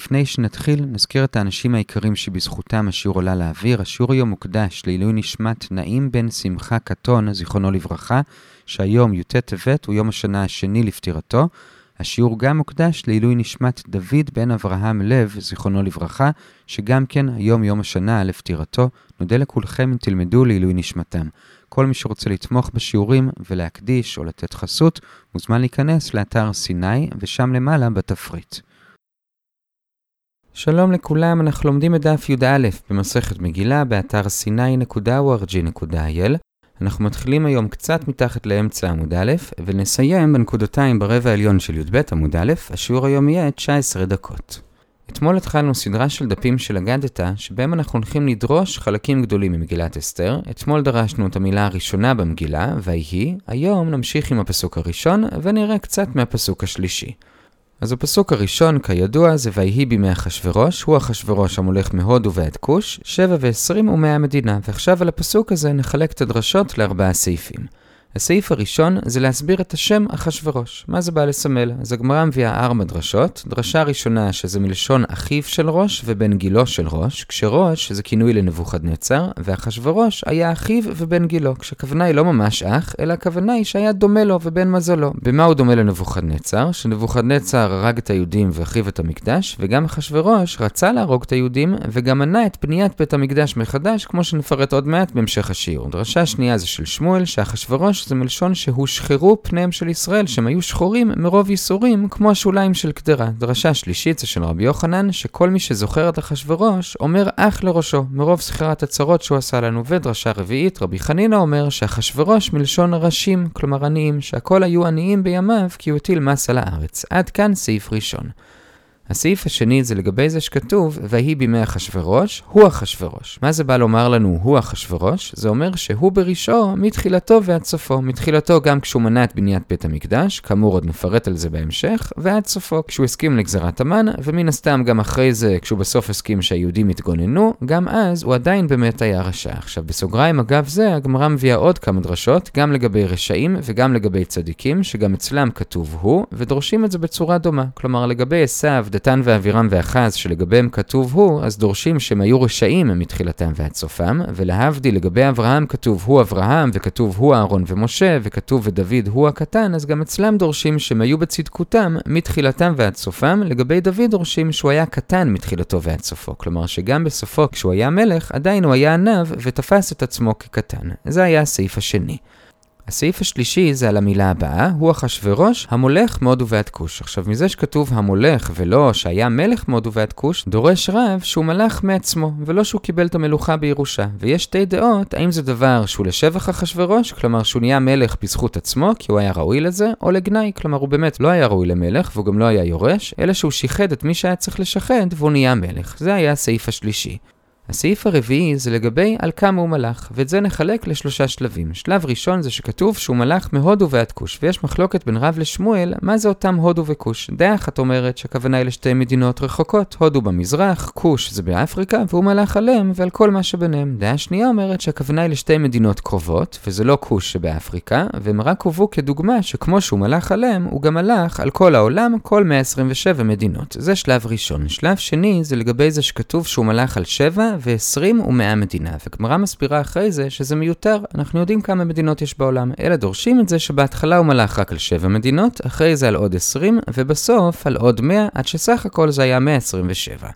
לפני שנתחיל, נזכיר את האנשים העיקרים שבזכותם השיעור עולה לאוויר. השיעור היום מוקדש לעילוי נשמת נעים בן שמחה קטון, זיכרונו לברכה, שהיום, י"ט טבת, הוא יום השנה השני לפטירתו. השיעור גם מוקדש לעילוי נשמת דוד בן אברהם לב, זיכרונו לברכה, שגם כן היום יום השנה לפטירתו. נודה לכולכם אם תלמדו לעילוי נשמתם. כל מי שרוצה לתמוך בשיעורים ולהקדיש או לתת חסות, מוזמן להיכנס לאתר סיני, ושם למעלה בתפריט. שלום לכולם, אנחנו לומדים את דף י"א במסכת מגילה באתר sny.org.il. אנחנו מתחילים היום קצת מתחת לאמצע עמוד א', ונסיים בנקודותיים ברבע העליון של י"ב עמוד א', השיעור היום יהיה 19 דקות. אתמול התחלנו סדרה של דפים של אגדתא, שבהם אנחנו הולכים לדרוש חלקים גדולים ממגילת אסתר. אתמול דרשנו את המילה הראשונה במגילה, ויהי, היום נמשיך עם הפסוק הראשון, ונראה קצת מהפסוק השלישי. אז הפסוק הראשון, כידוע, זה ויהי בימי אחשורוש, הוא אחשורוש המולך מהודו ועד כוש, שבע ועשרים ומאה מדינה, ועכשיו על הפסוק הזה נחלק את הדרשות לארבעה סעיפים. הסעיף הראשון זה להסביר את השם אחשורוש. מה זה בא לסמל? אז הגמרא מביאה ארבע דרשות. דרשה ראשונה שזה מלשון אחיו של ראש ובן גילו של ראש, כשראש זה כינוי לנבוכדנצר, ואחשורוש היה אחיו ובן גילו, כשהכוונה היא לא ממש אח, אלא הכוונה היא שהיה דומה לו ובן מזלו. במה הוא דומה לנבוכדנצר? שנבוכדנצר הרג את היהודים והחריב את המקדש, וגם אחשורוש רצה להרוג את היהודים, וגם מנע את בניית בית המקדש מחדש, כמו שנפרט עוד מעט בהמשך השיעור. דרשה שנייה זה של שמואל, שאחשורוש זה מלשון שהושחרו פניהם של ישראל, שהם היו שחורים מרוב ייסורים, כמו השוליים של קדרה. דרשה שלישית זה של רבי יוחנן, שכל מי שזוכר את אחשורוש, אומר אח לראשו, מרוב סחירת הצרות שהוא עשה לנו. ודרשה רביעית, רבי חנינא אומר שאחשורוש מלשון ראשים, כלומר עניים, שהכל היו עניים בימיו, כי הוא הטיל מס על הארץ. עד כאן סעיף ראשון. הסעיף השני זה לגבי זה שכתוב, ויהי בימי אחשורוש, הוא אחשורוש. מה זה בא לומר לנו, הוא אחשורוש? זה אומר שהוא בראשו מתחילתו ועד סופו. מתחילתו גם כשהוא מנע את בניית בית המקדש, כאמור עוד נפרט על זה בהמשך, ועד סופו כשהוא הסכים לגזרת המן, ומן הסתם גם אחרי זה, כשהוא בסוף הסכים שהיהודים יתגוננו, גם אז הוא עדיין באמת היה רשע. עכשיו בסוגריים אגב זה, הגמרא מביאה עוד כמה דרשות, גם לגבי רשעים וגם לגבי צדיקים, שגם אצלם כתוב הוא, ודורשים את זה בצורה דומה. כלומר לגבי עשיו, דתן ואבירם ואחז, שלגביהם כתוב הוא, אז דורשים שהם היו רשעים מתחילתם ועד סופם, ולהבדיל לגבי אברהם כתוב הוא אברהם, וכתוב הוא אהרון ומשה, וכתוב ודוד הוא הקטן, אז גם אצלם דורשים שהם היו בצדקותם מתחילתם ועד סופם, לגבי דוד דורשים שהוא היה קטן מתחילתו ועד סופו. כלומר שגם בסופו, כשהוא היה מלך, עדיין הוא היה עניו ותפס את עצמו כקטן. זה היה הסעיף השני. הסעיף השלישי זה על המילה הבאה, הוא אחשורוש המולך מהודו ועד כוש. עכשיו, מזה שכתוב המולך ולא שהיה מלך מהודו ועד כוש, דורש רב שהוא מלך מעצמו, ולא שהוא קיבל את המלוכה בירושה. ויש שתי דעות, האם זה דבר שהוא לשבח אחשורוש, כלומר שהוא נהיה מלך בזכות עצמו, כי הוא היה ראוי לזה, או לגנאי, כלומר הוא באמת לא היה ראוי למלך, והוא גם לא היה יורש, אלא שהוא שיחד את מי שהיה צריך לשחד, והוא נהיה מלך. זה היה הסעיף השלישי. הסעיף הרביעי זה לגבי על כמה הוא מלך, ואת זה נחלק לשלושה שלבים. שלב ראשון זה שכתוב שהוא מלך מהודו ועד כוש, ויש מחלוקת בין רב לשמואל, מה זה אותם הודו וכוש. דעה אחת אומרת שהכוונה היא לשתי מדינות רחוקות, הודו במזרח, כוש זה באפריקה, והוא מלך עליהם ועל כל מה שביניהם. דעה שנייה אומרת שהכוונה היא לשתי מדינות קרובות, וזה לא כוש שבאפריקה, והם רק הובאו כדוגמה שכמו שהוא מלך עליהם, הוא גם מלך על כל העולם, כל 127 מדינות. זה שלב ראשון. שלב שני זה לגבי זה שכתוב שהוא מלך על שבע ו-20 ו-100 מדינה, וגמרא מסבירה אחרי זה שזה מיותר, אנחנו יודעים כמה מדינות יש בעולם, אלא דורשים את זה שבהתחלה הוא מלך רק על 7 מדינות, אחרי זה על עוד 20, ובסוף על עוד 100, עד שסך הכל זה היה 127.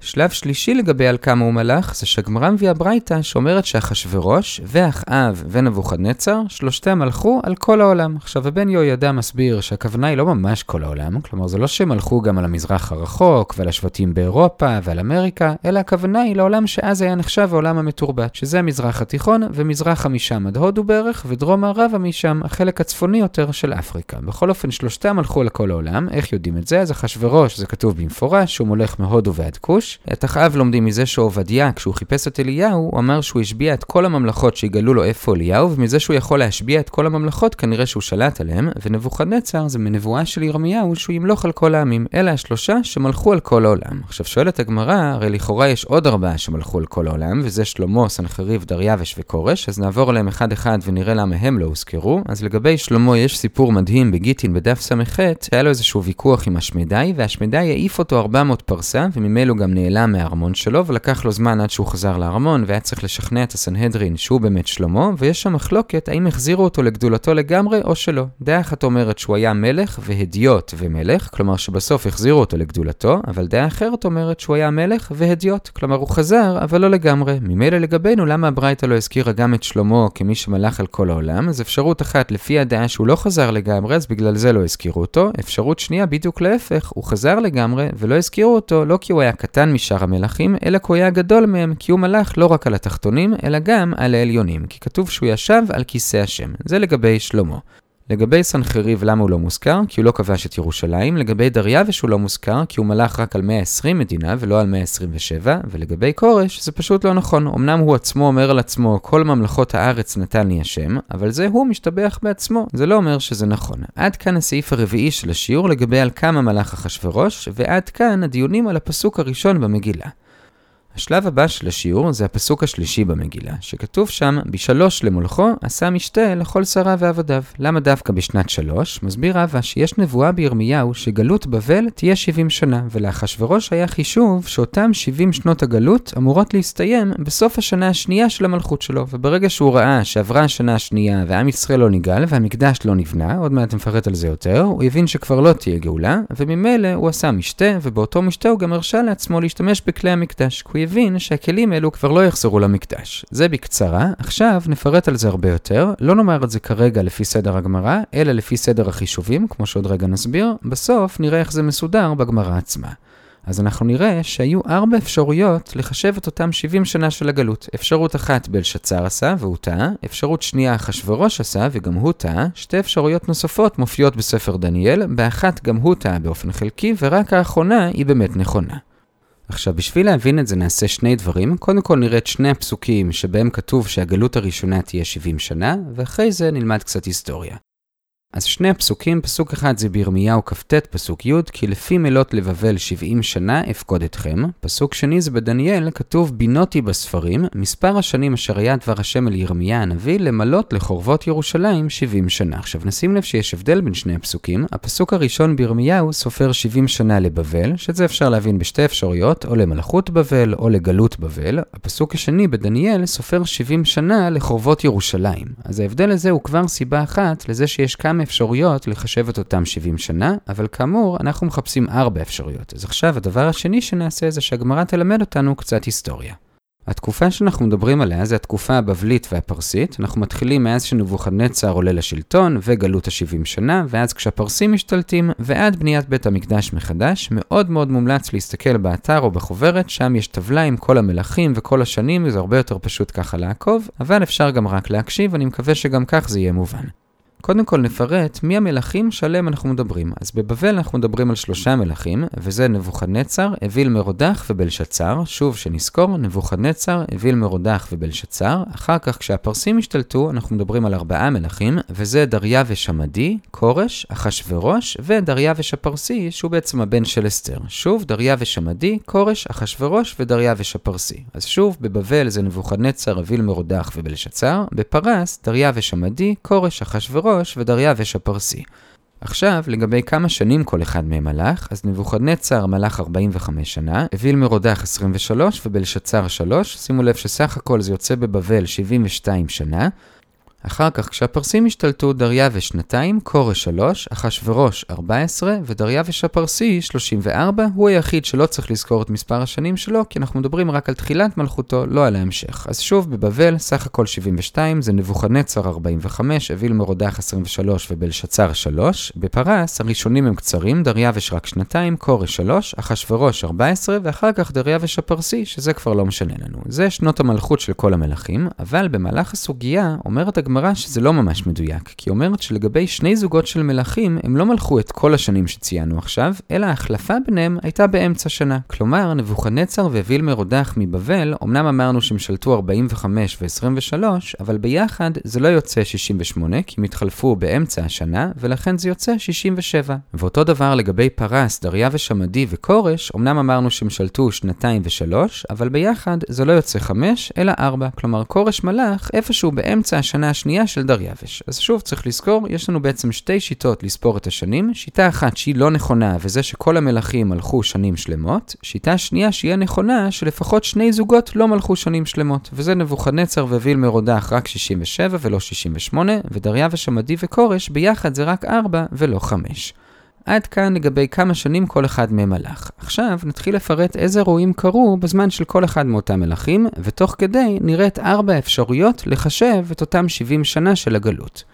שלב שלישי לגבי על כמה הוא מלך, זה שהגמרא מביאה ברייתא שאומרת שאחשורוש ואחאב ונבוכדנצר, שלושתם מלכו על כל העולם. עכשיו הבן יהוידע מסביר שהכוונה היא לא ממש כל העולם, כלומר זה לא שהם מלכו גם על המזרח הרחוק ועל השבטים באירופה ועל אמריקה, אלא הכוונה היא לעולם שאז היה נחשב העולם המתורבת, שזה המזרח התיכון ומזרחה משם עד הודו בערך, ודרום מערבה משם החלק הצפוני יותר של אפריקה. בכל אופן שלושתם מלכו על כל העולם, איך יודעים את זה? אז אחשורוש זה כתוב במפורש שהוא מולך מהודו ועד כוש. פירוש. את אחאב לומדים מזה שעובדיה, כשהוא חיפש את אליהו, הוא אמר שהוא השביע את כל הממלכות שיגלו לו איפה אליהו, ומזה שהוא יכול להשביע את כל הממלכות, כנראה שהוא שלט עליהם, ונבוכדנצר זה מנבואה של ירמיהו שהוא ימלוך על כל העמים. אלה השלושה שמלכו על כל העולם. עכשיו שואלת הגמרא, הרי לכאורה יש עוד ארבעה שמלכו על כל העולם, וזה שלמה, סנחריב, דריווש וכורש, אז נעבור עליהם אחד-אחד ונראה למה הם לא הוזכרו. אז לגבי שלמה יש סיפור מדהים בגיטין בדף ס"ח, שהיה לו איזשהו ויכוח עם השמדי, והשמדי העיף אותו 400 פרסה, וממילא גם נעלם מהארמון שלו, ולקח לו זמן עד שהוא חזר לארמון, והיה צריך לשכנע את הסנהדרין שהוא באמת שלמה, ויש שם מחלוקת האם החזירו אותו לגדולתו לגמרי או שלא. דעה אחת אומרת שהוא היה מלך והדיוט ומלך, כלומר שבסוף החזירו אותו לגדולתו, אבל דעה אחרת אומרת שהוא היה מלך והדיוט, כלומר הוא חזר, אבל לא לגמרי. ממילא לגבינו, למה הברייתא לא הזכירה גם את שלמה כמי שמלך על כל העולם? אז אפשרות אחת, לפי הדעה שהוא לא חזר לגמרי, אז בגלל זה לא הזכירו אותו. אפשרות שנייה, בדיוק להפך, הוא חזר לגמרי, ולא הזכירו אותו לא כי הוא היה קטן משאר המלכים, אלא כי הוא היה גדול מהם, כי הוא מלך לא רק על התחתונים, אלא גם על העליונים, כי כתוב שהוא ישב על כיסא השם. זה לגבי שלמה. לגבי סנחריב, למה הוא לא מוזכר? כי הוא לא כבש את ירושלים. לגבי דריווש הוא לא מוזכר, כי הוא מלך רק על 120 מדינה ולא על 127. ולגבי כורש, זה פשוט לא נכון. אמנם הוא עצמו אומר על עצמו, כל ממלכות הארץ נתן לי השם, אבל זה הוא משתבח בעצמו. זה לא אומר שזה נכון. עד כאן הסעיף הרביעי של השיעור לגבי על כמה מלך אחשורוש, ועד כאן הדיונים על הפסוק הראשון במגילה. השלב הבא של השיעור זה הפסוק השלישי במגילה, שכתוב שם, בשלוש למולכו עשה משתה לכל שרה ועבדיו. למה דווקא בשנת שלוש? מסביר רבא שיש נבואה בירמיהו שגלות בבל תהיה 70 שנה, ולאחשורוש היה חישוב שאותם 70 שנות הגלות אמורות להסתיים בסוף השנה השנייה של המלכות שלו, וברגע שהוא ראה שעברה השנה השנייה ועם ישראל לא נגאל והמקדש לא נבנה, עוד מעט נפרט על זה יותר, הוא הבין שכבר לא תהיה גאולה, וממילא הוא עשה משתה, ובאותו משתה הוא גם הרשה לעצמו להשתמש בכלי המקדש, הבין שהכלים אלו כבר לא יחזרו למקדש. זה בקצרה, עכשיו נפרט על זה הרבה יותר, לא נאמר את זה כרגע לפי סדר הגמרא, אלא לפי סדר החישובים, כמו שעוד רגע נסביר, בסוף נראה איך זה מסודר בגמרא עצמה. אז אנחנו נראה שהיו ארבע אפשרויות לחשב את אותם 70 שנה של הגלות. אפשרות אחת בלשצר עשה והוא טעה, אפשרות שנייה אחשורוש עשה וגם הוא טעה, שתי אפשרויות נוספות מופיעות בספר דניאל, באחת גם הוא טעה באופן חלקי, ורק האחרונה היא באמת נכונה. עכשיו, בשביל להבין את זה נעשה שני דברים. קודם כל נראה את שני הפסוקים שבהם כתוב שהגלות הראשונה תהיה 70 שנה, ואחרי זה נלמד קצת היסטוריה. אז שני הפסוקים, פסוק אחד זה בירמיהו כ"ט פסוק י', כי לפי מילות לבבל 70 שנה אפקוד אתכם. פסוק שני זה בדניאל, כתוב בינותי בספרים, מספר השנים אשר היה דבר השם אל ירמיה הנביא, למלות לחורבות ירושלים 70 שנה. עכשיו נשים לב שיש הבדל בין שני הפסוקים. הפסוק הראשון בירמיהו סופר 70 שנה לבבל, שזה אפשר להבין בשתי אפשרויות, או למלכות בבל או לגלות בבל. הפסוק השני בדניאל סופר 70 שנה לחורבות ירושלים. אז ההבדל הזה הוא כבר סיבה אחת לזה שיש כמה אפשרויות לחשב את אותם 70 שנה, אבל כאמור, אנחנו מחפשים 4 אפשרויות. אז עכשיו הדבר השני שנעשה זה שהגמרא תלמד אותנו קצת היסטוריה. התקופה שאנחנו מדברים עליה זה התקופה הבבלית והפרסית. אנחנו מתחילים מאז שנבוכדנצר עולה לשלטון וגלות ה-70 שנה, ואז כשהפרסים משתלטים, ועד בניית בית המקדש מחדש. מאוד מאוד מומלץ להסתכל באתר או בחוברת, שם יש טבלה עם כל המלכים וכל השנים, זה הרבה יותר פשוט ככה לעקוב, אבל אפשר גם רק להקשיב, אני מקווה שגם כך זה יהיה מובן. קודם כל נפרט מי המלכים שעליהם אנחנו מדברים. אז בבבל אנחנו מדברים על שלושה מלכים, וזה נבוכדנצר, אוויל מרודח ובלשצר. שוב שנזכור, נבוכדנצר, אוויל מרודח ובלשצר. אחר כך כשהפרסים השתלטו, אנחנו מדברים על ארבעה מלכים, וזה דריווש המדי, כורש, אחשורוש, ודריווש הפרסי, שהוא בעצם הבן של אסתר. שוב, דריווש המדי, כורש, אחשורוש ודריווש הפרסי. אז שוב, בבבל זה נבוכדנצר, אוויל מרודח ובלשצר. בפרס, דריווש המדי, כורש, אחשורוש, ראש ודריווש הפרסי. עכשיו, לגבי כמה שנים כל אחד מהם הלך, אז נבוכדנצר מלך 45 שנה, אוויל מרודח 23 ובלשצר 3, שימו לב שסך הכל זה יוצא בבבל 72 שנה, אחר כך כשהפרסים השתלטו דריווש שנתיים, כורש שלוש, אחשורוש 14 ודריווש הפרסי 34, הוא היחיד שלא צריך לזכור את מספר השנים שלו, כי אנחנו מדברים רק על תחילת מלכותו, לא על ההמשך. אז שוב, בבבל סך הכל 72, זה נבוכדנצר 45, אוויל מרודח 23 ובלשצר 3. בפרס הראשונים הם קצרים, דריווש רק שנתיים, כורש 3, אחשורוש 14 ואחר כך דריווש הפרסי, שזה כבר לא משנה לנו. זה שנות המלכות של כל המלכים, אבל במהלך הסוגיה אומרת הגמרא הגמרא שזה לא ממש מדויק, כי אומרת שלגבי שני זוגות של מלכים, הם לא מלכו את כל השנים שציינו עכשיו, אלא ההחלפה ביניהם הייתה באמצע שנה. כלומר, נבוכנצר וויל מרודח מבבל, אמנם אמרנו שהם שלטו 45 ו-23, אבל ביחד זה לא יוצא 68, כי הם התחלפו באמצע השנה, ולכן זה יוצא 67. ואותו דבר לגבי פרס, דריווש עמדי וכורש, אמנם אמרנו שהם שלטו שנתיים ושלוש, אבל ביחד זה לא יוצא 5, אלא 4. כלומר, כורש מלך איפשהו באמצע השנה השנייה של דריווש. אז שוב, צריך לזכור, יש לנו בעצם שתי שיטות לספור את השנים. שיטה אחת שהיא לא נכונה, וזה שכל המלכים מלכו שנים שלמות. שיטה שנייה שיהיה נכונה, שלפחות שני זוגות לא מלכו שנים שלמות. וזה נבוכדנצר וויל מרודח רק 67 ולא 68, ודריווש עמדי וכורש ביחד זה רק 4 ולא 5. עד כאן לגבי כמה שנים כל אחד מהם הלך. עכשיו נתחיל לפרט איזה אירועים קרו בזמן של כל אחד מאותם מלכים, ותוך כדי נראית ארבע אפשרויות לחשב את אותם 70 שנה של הגלות.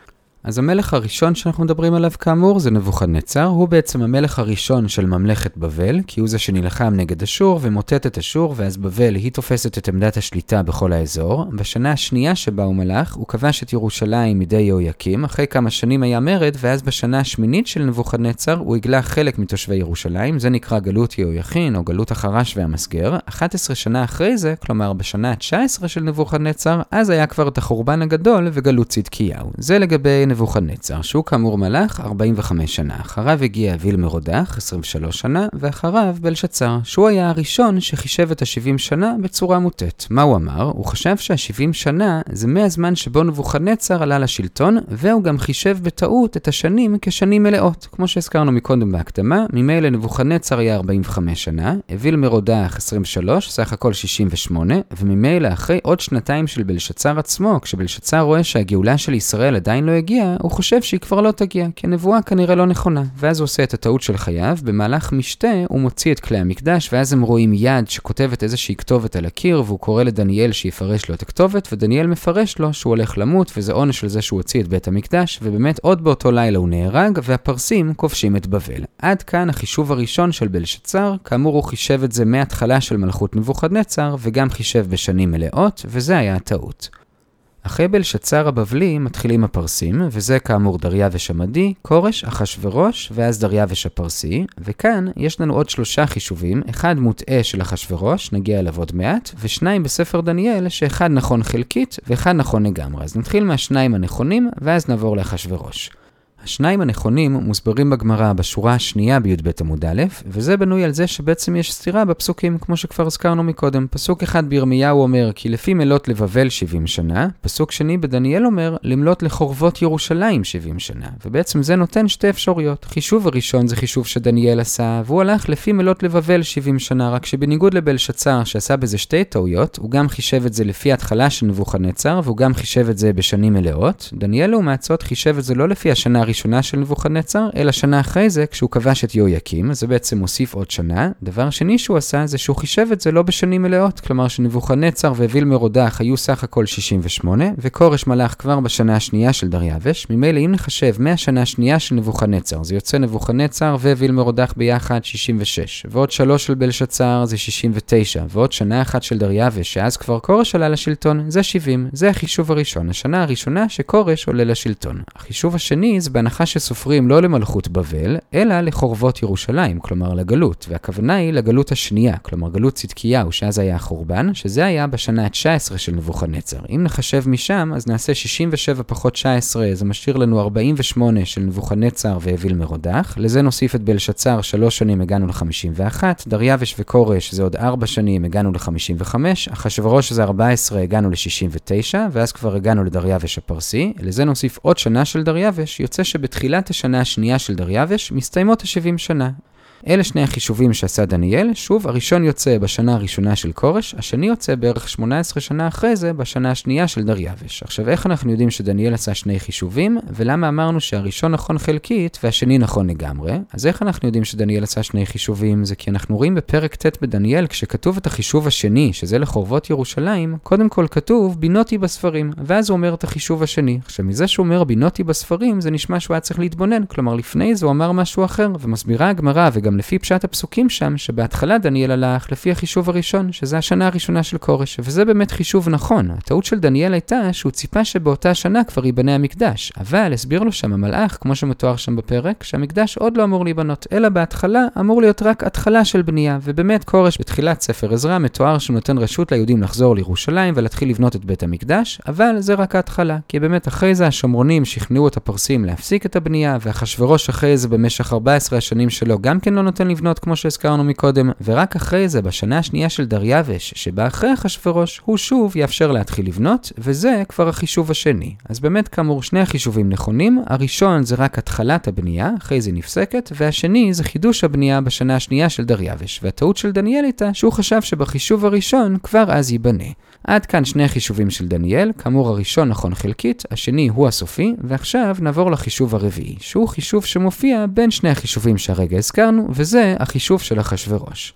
אז המלך הראשון שאנחנו מדברים עליו כאמור זה נבוכדנצר, הוא בעצם המלך הראשון של ממלכת בבל, כי הוא זה שנלחם נגד אשור ומוטט את אשור, ואז בבל היא תופסת את עמדת השליטה בכל האזור. בשנה השנייה שבה הוא מלך, הוא כבש את ירושלים מידי יהויקים, אחרי כמה שנים היה מרד, ואז בשנה השמינית של נבוכדנצר הוא הגלה חלק מתושבי ירושלים, זה נקרא גלות יהויכין או גלות החרש והמסגר. 11 שנה אחרי זה, כלומר בשנה ה-19 של נבוכדנצר, אז היה כבר את החורבן הגדול וגלות צדקיהו. זה לגבי נבוכדנצר, שהוא כאמור מלך 45 שנה. אחריו הגיע אביל מרודח, 23 שנה, ואחריו בלשצר, שהוא היה הראשון שחישב את ה-70 שנה בצורה מוטית. מה הוא אמר? הוא חשב שה-70 שנה זה מהזמן שבו נבוכדנצר עלה לשלטון, והוא גם חישב בטעות את השנים כשנים מלאות. כמו שהזכרנו מקודם בהקדמה, ממילא נבוכדנצר היה 45 שנה, אביל מרודח 23, סך הכל 68, וממילא אחרי עוד שנתיים של בלשצר עצמו, כשבלשצר רואה שהגאולה של ישראל עדיין לא הגיעה, הוא חושב שהיא כבר לא תגיע, כי הנבואה כנראה לא נכונה. ואז הוא עושה את הטעות של חייו, במהלך משתה הוא מוציא את כלי המקדש, ואז הם רואים יד שכותבת איזושהי כתובת על הקיר, והוא קורא לדניאל שיפרש לו את הכתובת, ודניאל מפרש לו שהוא הולך למות, וזה עונש על זה שהוא הוציא את בית המקדש, ובאמת עוד באותו לילה הוא נהרג, והפרסים כובשים את בבל. עד כאן החישוב הראשון של בלשצר, כאמור הוא חישב את זה מההתחלה של מלכות נבוכדנצר, וגם חישב בשנים מלאות, וזה היה הטעות. אחרי בלשצר הבבלי מתחילים הפרסים, וזה כאמור דריווש עמדי, כורש, אחשורוש, ואז דריווש הפרסי, וכאן יש לנו עוד שלושה חישובים, אחד מוטעה של אחשורוש, נגיע אליו עוד מעט, ושניים בספר דניאל, שאחד נכון חלקית, ואחד נכון לגמרי. אז נתחיל מהשניים הנכונים, ואז נעבור לאחשורוש. השניים הנכונים מוסברים בגמרא בשורה השנייה בי"ב עמוד א', וזה בנוי על זה שבעצם יש סתירה בפסוקים, כמו שכבר הזכרנו מקודם. פסוק אחד בירמיהו אומר, כי לפי מלות לבבל 70 שנה, פסוק שני בדניאל אומר, למלות לחורבות ירושלים 70 שנה. ובעצם זה נותן שתי אפשרויות. חישוב הראשון זה חישוב שדניאל עשה, והוא הלך לפי מלות לבבל 70 שנה, רק שבניגוד לבלשצר, שעשה בזה שתי טעויות, הוא גם חישב את זה לפי התחלה של נבוכדנצר, והוא גם חישב את זה בשנים מלאות. דניאל לעומת זאת חישב את זה לא לפי השנה הראשונה של נבוכדנצר, אלא שנה אחרי זה, כשהוא כבש את יהויקים, זה בעצם מוסיף עוד שנה. דבר שני שהוא עשה, זה שהוא חישב את זה לא בשנים מלאות, כלומר שנבוכדנצר ואוויל מרודח היו סך הכל 68, וכורש מלך כבר בשנה השנייה של דריווש. ממילא אם נחשב מהשנה השנייה של נבוכדנצר, זה יוצא נבוכדנצר ואוויל מרודח ביחד 66, ועוד שלוש של בלשצר זה 69, ועוד שנה אחת של דריווש, שאז כבר כורש עלה לשלטון, זה 70. זה החישוב הראשון, השנה הראשונה שכורש עולה לשלטון. החישוב השני זה בהנחה שסופרים לא למלכות בבל, אלא לחורבות ירושלים, כלומר לגלות, והכוונה היא לגלות השנייה, כלומר גלות צדקיהו, שאז היה החורבן, שזה היה בשנה ה-19 של נבוכדנצר. אם נחשב משם, אז נעשה 67 פחות 19, זה משאיר לנו 48 של נבוכדנצר ואוויל מרודח, לזה נוסיף את בלשצר, 3 שנים הגענו ל-51, דריווש וכורש זה עוד 4 שנים הגענו ל-55, אחשורוש זה 14 הגענו ל-69, ואז כבר הגענו לדריווש הפרסי, לזה נוסיף עוד שנה של דריווש, יוצא שבתחילת השנה השנייה של דריווש מסתיימות ה-70 שנה. אלה שני החישובים שעשה דניאל, שוב, הראשון יוצא בשנה הראשונה של כורש, השני יוצא בערך 18 שנה אחרי זה, בשנה השנייה של דריווש. עכשיו, איך אנחנו יודעים שדניאל עשה שני חישובים, ולמה אמרנו שהראשון נכון חלקית והשני נכון לגמרי? אז איך אנחנו יודעים שדניאל עשה שני חישובים? זה כי אנחנו רואים בפרק ט' בדניאל, כשכתוב את החישוב השני, שזה לחורבות ירושלים, קודם כל כתוב בינותי בספרים, ואז הוא אומר את החישוב השני. עכשיו, מזה שהוא אומר בינותי בספרים, זה נשמע שהוא היה צריך להתבונן, כלומר לפני זה הוא אמר משהו אחר, ומסבירה הגמרא וגם גם לפי פשט הפסוקים שם, שבהתחלה דניאל הלך לפי החישוב הראשון, שזה השנה הראשונה של כורש, וזה באמת חישוב נכון. הטעות של דניאל הייתה שהוא ציפה שבאותה שנה כבר ייבנה המקדש, אבל הסביר לו שם המלאך, כמו שמתואר שם בפרק, שהמקדש עוד לא אמור להיבנות, אלא בהתחלה אמור להיות רק התחלה של בנייה, ובאמת כורש בתחילת ספר עזרא מתואר שהוא נותן רשות ליהודים לחזור לירושלים ולהתחיל לבנות את בית המקדש, אבל זה רק ההתחלה, כי באמת אחרי זה השומרונים שכנעו את הפרסים להפסיק את הבנייה, ואחשוורוש אחרי זה במשך 14 השנים שלו גם כן לא נותן לבנות כמו שהזכרנו מקודם, ורק אחרי זה, בשנה השנייה של דריווש, שבא אחרי אחשוורוש, הוא שוב יאפשר להתחיל לבנות, וזה כבר החישוב השני. אז באמת, כאמור, שני החישובים נכונים, הראשון זה רק התחלת הבנייה, אחרי זה נפסקת, והשני זה חידוש הבנייה בשנה השנייה של דריווש, והטעות של דניאל הייתה שהוא חשב שבחישוב הראשון כבר אז ייבנה. עד כאן שני חישובים של דניאל, כאמור הראשון נכון חלקית, השני הוא הסופי, ועכשיו נעבור לחישוב הרביעי, שהוא חישוב שמופיע בין שני החישובים שהרגע הזכרנו, וזה החישוב של אחשורוש.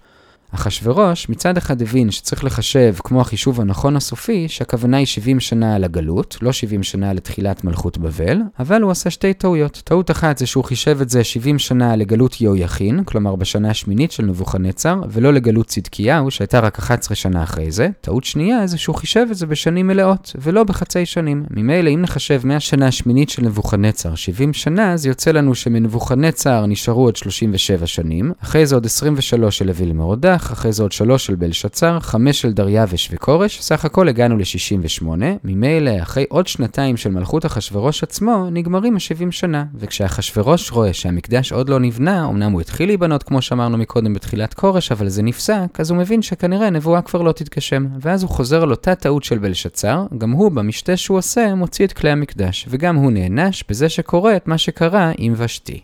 אחשורוש מצד אחד הבין שצריך לחשב כמו החישוב הנכון הסופי, שהכוונה היא 70 שנה לגלות, לא 70 שנה לתחילת מלכות בבל, אבל הוא עשה שתי טעויות. טעות אחת זה שהוא חישב את זה 70 שנה לגלות יהויכין, כלומר בשנה השמינית של נבוכנצר, ולא לגלות צדקיהו, שהייתה רק 11 שנה אחרי זה. טעות שנייה זה שהוא חישב את זה בשנים מלאות, ולא בחצי שנים. ממילא אם נחשב מהשנה השמינית של נבוכנצר 70 שנה, זה יוצא לנו שמנבוכנצר נשארו עוד 37 שנים, אחרי זה עוד 23 של אביל מרודה, מלך, אחרי זה עוד שלוש של בלשצר, חמש של דריווש וכורש, סך הכל הגענו ל-68, ממילא אחרי עוד שנתיים של מלכות אחשורוש עצמו, נגמרים ה-70 שנה. וכשאחשורוש רואה שהמקדש עוד לא נבנה, אמנם הוא התחיל להיבנות כמו שאמרנו מקודם בתחילת כורש, אבל זה נפסק, אז הוא מבין שכנראה הנבואה כבר לא תתגשם. ואז הוא חוזר על אותה טעות של בלשצר, גם הוא במשתה שהוא עושה מוציא את כלי המקדש, וגם הוא נענש בזה שקורה את מה שקרה עם ושתי.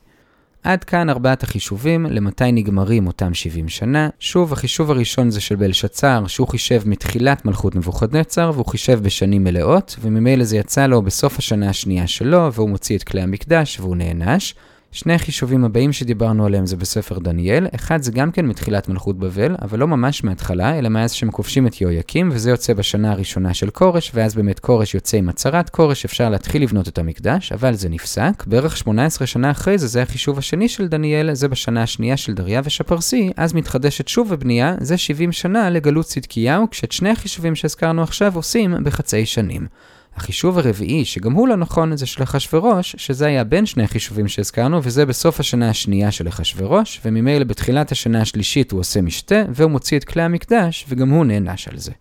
עד כאן ארבעת החישובים, למתי נגמרים אותם 70 שנה. שוב, החישוב הראשון זה של בלשצר, שהוא חישב מתחילת מלכות נבוכדנצר, והוא חישב בשנים מלאות, וממילא זה יצא לו בסוף השנה השנייה שלו, והוא מוציא את כלי המקדש, והוא נענש. שני החישובים הבאים שדיברנו עליהם זה בספר דניאל, אחד זה גם כן מתחילת מלכות בבל, אבל לא ממש מההתחלה, אלא מאז שהם כובשים את יהויקים, וזה יוצא בשנה הראשונה של כורש, ואז באמת כורש יוצא עם הצהרת כורש, אפשר להתחיל לבנות את המקדש, אבל זה נפסק. בערך 18 שנה אחרי זה, זה החישוב השני של דניאל, זה בשנה השנייה של דריווש הפרסי, אז מתחדשת שוב הבנייה, זה 70 שנה לגלות צדקיהו, כשאת שני החישובים שהזכרנו עכשיו עושים בחצי שנים. החישוב הרביעי, שגם הוא לא נכון, זה של אחשורוש, שזה היה בין שני החישובים שהזכרנו, וזה בסוף השנה השנייה של אחשורוש, וממילא בתחילת השנה השלישית הוא עושה משתה, והוא מוציא את כלי המקדש, וגם הוא נענש על זה.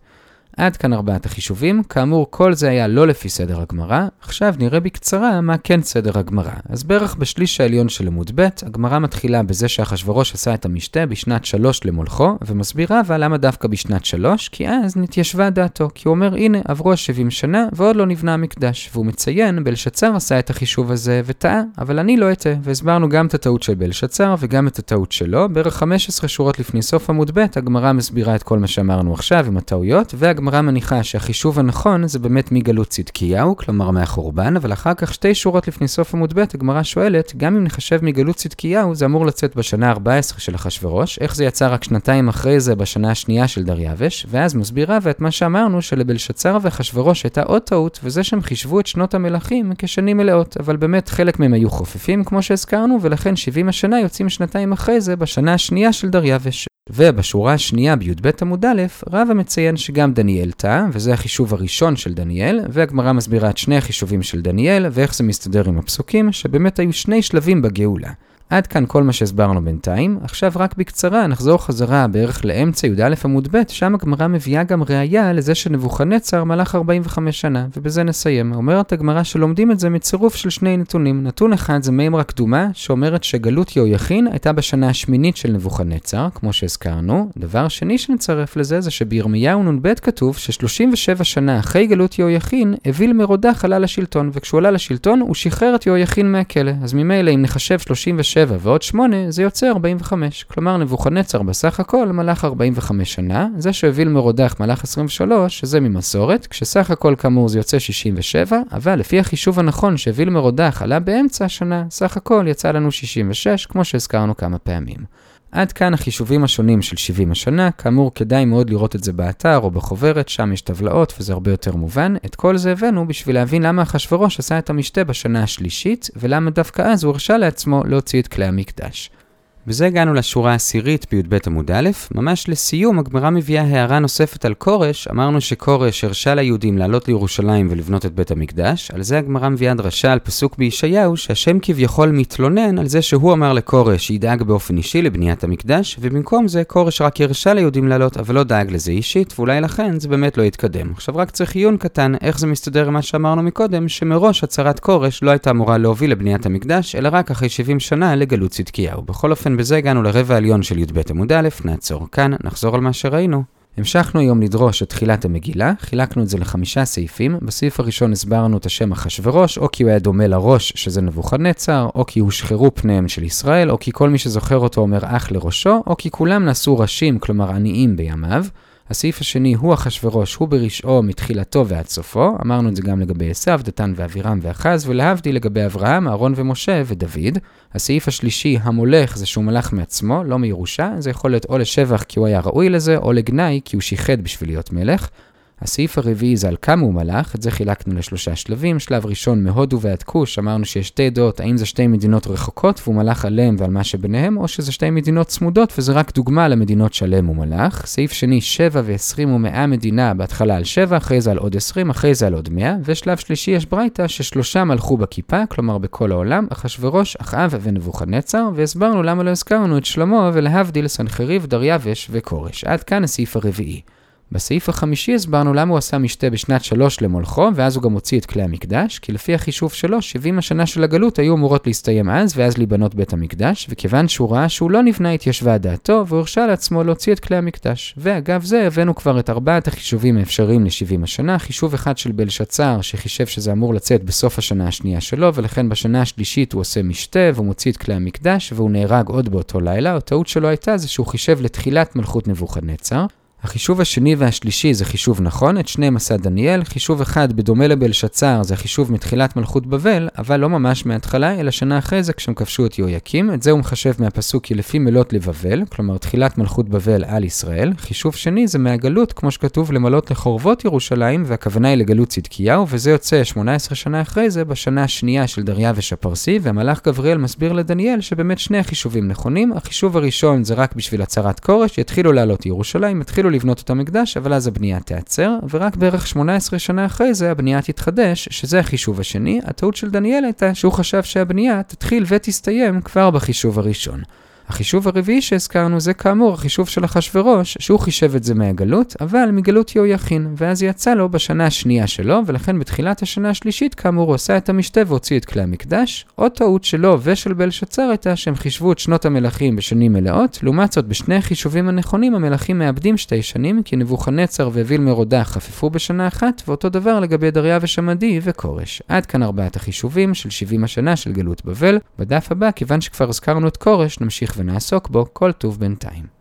עד כאן ארבעת החישובים, כאמור כל זה היה לא לפי סדר הגמרא, עכשיו נראה בקצרה מה כן סדר הגמרא. אז בערך בשליש העליון של עמוד ב', הגמרא מתחילה בזה שאחשורוש עשה את המשתה בשנת שלוש למולכו, ומסבירה אבל למה דווקא בשנת שלוש, כי אז נתיישבה דעתו, כי הוא אומר הנה עברו ה-70 שנה ועוד לא נבנה המקדש, והוא מציין בלשצר עשה את החישוב הזה וטעה, אבל אני לא אטעה, והסברנו גם את הטעות של בלשצר וגם את הטעות שלו, בערך 15 שורות לפני סוף עמוד ב', הגמרא מסבירה את כל מה שאמרנו עכשיו עם הטעויות, הגמרא מניחה שהחישוב הנכון זה באמת מגלות צדקיהו, כלומר מהחורבן, אבל אחר כך שתי שורות לפני סוף עמוד ב', הגמרא שואלת, גם אם נחשב מגלות צדקיהו, זה אמור לצאת בשנה ה-14 של אחשורוש, איך זה יצא רק שנתיים אחרי זה בשנה השנייה של דריווש, ואז מסבירה ואת מה שאמרנו שלבלשצר ואחשורוש הייתה עוד טעות, וזה שהם חישבו את שנות המלכים כשנים מלאות, אבל באמת חלק מהם היו חופפים כמו שהזכרנו, ולכן 70 השנה יוצאים שנתיים אחרי זה בשנה השנייה של דריווש. ובשורה השנייה בי"ב עמוד א', רבא מציין שגם דניאל טעה, וזה החישוב הראשון של דניאל, והגמרא מסבירה את שני החישובים של דניאל, ואיך זה מסתדר עם הפסוקים, שבאמת היו שני שלבים בגאולה. עד כאן כל מה שהסברנו בינתיים, עכשיו רק בקצרה נחזור חזרה בערך לאמצע י"א עמוד ב', שם הגמרא מביאה גם ראייה לזה שנבוכנצר מלך 45 שנה, ובזה נסיים. אומרת הגמרא שלומדים את זה מצירוף של שני נתונים. נתון אחד זה מימרה קדומה, שאומרת שגלות יהויכין הייתה בשנה השמינית של נבוכנצר, כמו שהזכרנו. דבר שני שנצרף לזה זה שבירמיהו נ"ב כתוב ש-37 שנה אחרי גלות יהויכין, אוויל מרודח עלה לשלטון, וכשהוא עלה לשלטון הוא שחרר את יהויכין מהכלא. אז ממילא אם נחשב 37 7 ועוד 8 זה יוצא 45. כלומר נבוכנצר בסך הכל מלך 45 שנה, זה שהוביל מרודח מלך 23, שזה ממסורת, כשסך הכל כאמור זה יוצא 67, אבל לפי החישוב הנכון שהוביל מרודח עלה באמצע השנה, סך הכל יצא לנו 66, כמו שהזכרנו כמה פעמים. עד כאן החישובים השונים של 70 השנה, כאמור כדאי מאוד לראות את זה באתר או בחוברת, שם יש טבלאות וזה הרבה יותר מובן. את כל זה הבאנו בשביל להבין למה אחשורוש עשה את המשתה בשנה השלישית, ולמה דווקא אז הוא הרשה לעצמו להוציא את כלי המקדש. בזה הגענו לשורה העשירית בי"ב עמוד א', ממש לסיום הגמרא מביאה הערה נוספת על כורש, אמרנו שכורש הרשה ליהודים לעלות לירושלים ולבנות את בית המקדש, על זה הגמרא מביאה דרשה על פסוק בישעיהו, שהשם כביכול מתלונן על זה שהוא אמר לכורש שידאג באופן אישי לבניית המקדש, ובמקום זה כורש רק הרשה ליהודים לעלות, אבל לא דאג לזה אישית, ואולי לכן זה באמת לא יתקדם. עכשיו רק צריך עיון קטן, איך זה מסתדר עם מה שאמרנו מקודם, שמראש הצהרת כורש לא הייתה אמורה להוביל לבניית המקדש, אלא רק אחרי 70 שנה לגלות צדקיהו. בכל אופן, בזה הגענו לרבע העליון של י"ב עמוד א', נעצור כאן, נחזור על מה שראינו. המשכנו היום לדרוש את תחילת המגילה, חילקנו את זה לחמישה סעיפים. בסעיף הראשון הסברנו את השם אחשורוש, או כי הוא היה דומה לראש, שזה נבוכדנצר, או כי הושחרו פניהם של ישראל, או כי כל מי שזוכר אותו אומר אח לראשו, או כי כולם נעשו ראשים, כלומר עניים בימיו. הסעיף השני הוא אחשורוש, הוא ברשעו מתחילתו ועד סופו, אמרנו את זה גם לגבי עשיו, דתן ואבירם ואחז, ולהבדיל לגבי אברהם, אהרון ומשה ודוד. הסעיף השלישי, המולך, זה שהוא מלך מעצמו, לא מירושה, זה יכול להיות או לשבח כי הוא היה ראוי לזה, או לגנאי כי הוא שיחד בשביל להיות מלך. הסעיף הרביעי זה על כמה הוא מלך, את זה חילקנו לשלושה שלבים. שלב ראשון מהודו ועד כוש, אמרנו שיש שתי דעות, האם זה שתי מדינות רחוקות והוא מלך עליהם ועל מה שביניהם, או שזה שתי מדינות צמודות וזה רק דוגמה למדינות שעליהם הוא מלך. סעיף שני, 7 ו-20 ומאה מדינה, בהתחלה על 7, אחרי זה על עוד 20, אחרי זה על עוד 100, ושלב שלישי יש ברייתא ששלושה מלכו בכיפה, כלומר בכל העולם, אחשורוש, אחאב ונבוכדנצר, והסברנו למה לא הזכרנו את שלמה ולהבדיל סנחריב, דריווש וכורש. עד כאן הסעיף הרביעי. בסעיף החמישי הסברנו למה הוא עשה משתה בשנת שלוש למולכו, ואז הוא גם הוציא את כלי המקדש, כי לפי החישוב שלו, 70 השנה של הגלות היו אמורות להסתיים אז, ואז להיבנות בית המקדש, וכיוון שהוא ראה שהוא לא נבנה התיישבה דעתו, והוא הרשה לעצמו להוציא את כלי המקדש. ואגב זה, הבאנו כבר את ארבעת החישובים האפשריים ל-70 השנה, חישוב אחד של בלשצר, שחישב שזה אמור לצאת בסוף השנה השנייה שלו, ולכן בשנה השלישית הוא עושה משתה, והוא מוציא את כלי המקדש, והוא נהרג עוד באותו לילה. הטעות שלו הייתה זה שהוא חישב לתחילת מלכות נבוכדנצר. החישוב השני והשלישי זה חישוב נכון, את שניהם עשה דניאל, חישוב אחד בדומה לבלשצר זה חישוב מתחילת מלכות בבל, אבל לא ממש מההתחלה, אלא שנה אחרי זה כשהם כבשו את יהויקים, את זה הוא מחשב מהפסוק כי לפי מלות לבבל, כלומר תחילת מלכות בבל על ישראל, חישוב שני זה מהגלות, כמו שכתוב למלות לחורבות ירושלים, והכוונה היא לגלות צדקיהו, וזה יוצא 18 שנה אחרי זה, בשנה השנייה של דריווש הפרסי, והמלאך גבריאל מסביר לדניאל שבאמת שני החישובים נכונים, החישוב הראשון זה רק בשביל הצהרת כורש, יתחילו לעלות ירושלים, יתחילו לבנות את המקדש, אבל אז הבנייה תיעצר, ורק בערך 18 שנה אחרי זה הבנייה תתחדש, שזה החישוב השני. הטעות של דניאל הייתה שהוא חשב שהבנייה תתחיל ותסתיים כבר בחישוב הראשון. החישוב הרביעי שהזכרנו זה כאמור החישוב של אחשורוש, שהוא חישב את זה מהגלות, אבל מגלות יהויכין, ואז יצא לו בשנה השנייה שלו, ולכן בתחילת השנה השלישית כאמור הוא עשה את המשתה והוציא את כלי המקדש. עוד טעות שלו ושל בלשצר הייתה שהם חישבו את שנות המלכים בשנים מלאות, לעומת זאת בשני החישובים הנכונים המלכים מאבדים שתי שנים, כי נבוכנצר וויל מרודה חפפו בשנה אחת, ואותו דבר לגבי דריווש עמדי וכורש. עד כאן ארבעת החישובים של 70 השנה של גלות בבל. בדף הבא, כיוון שכבר הזכרנו את כורש, נמשיך ונעסוק בו כל טוב בינתיים.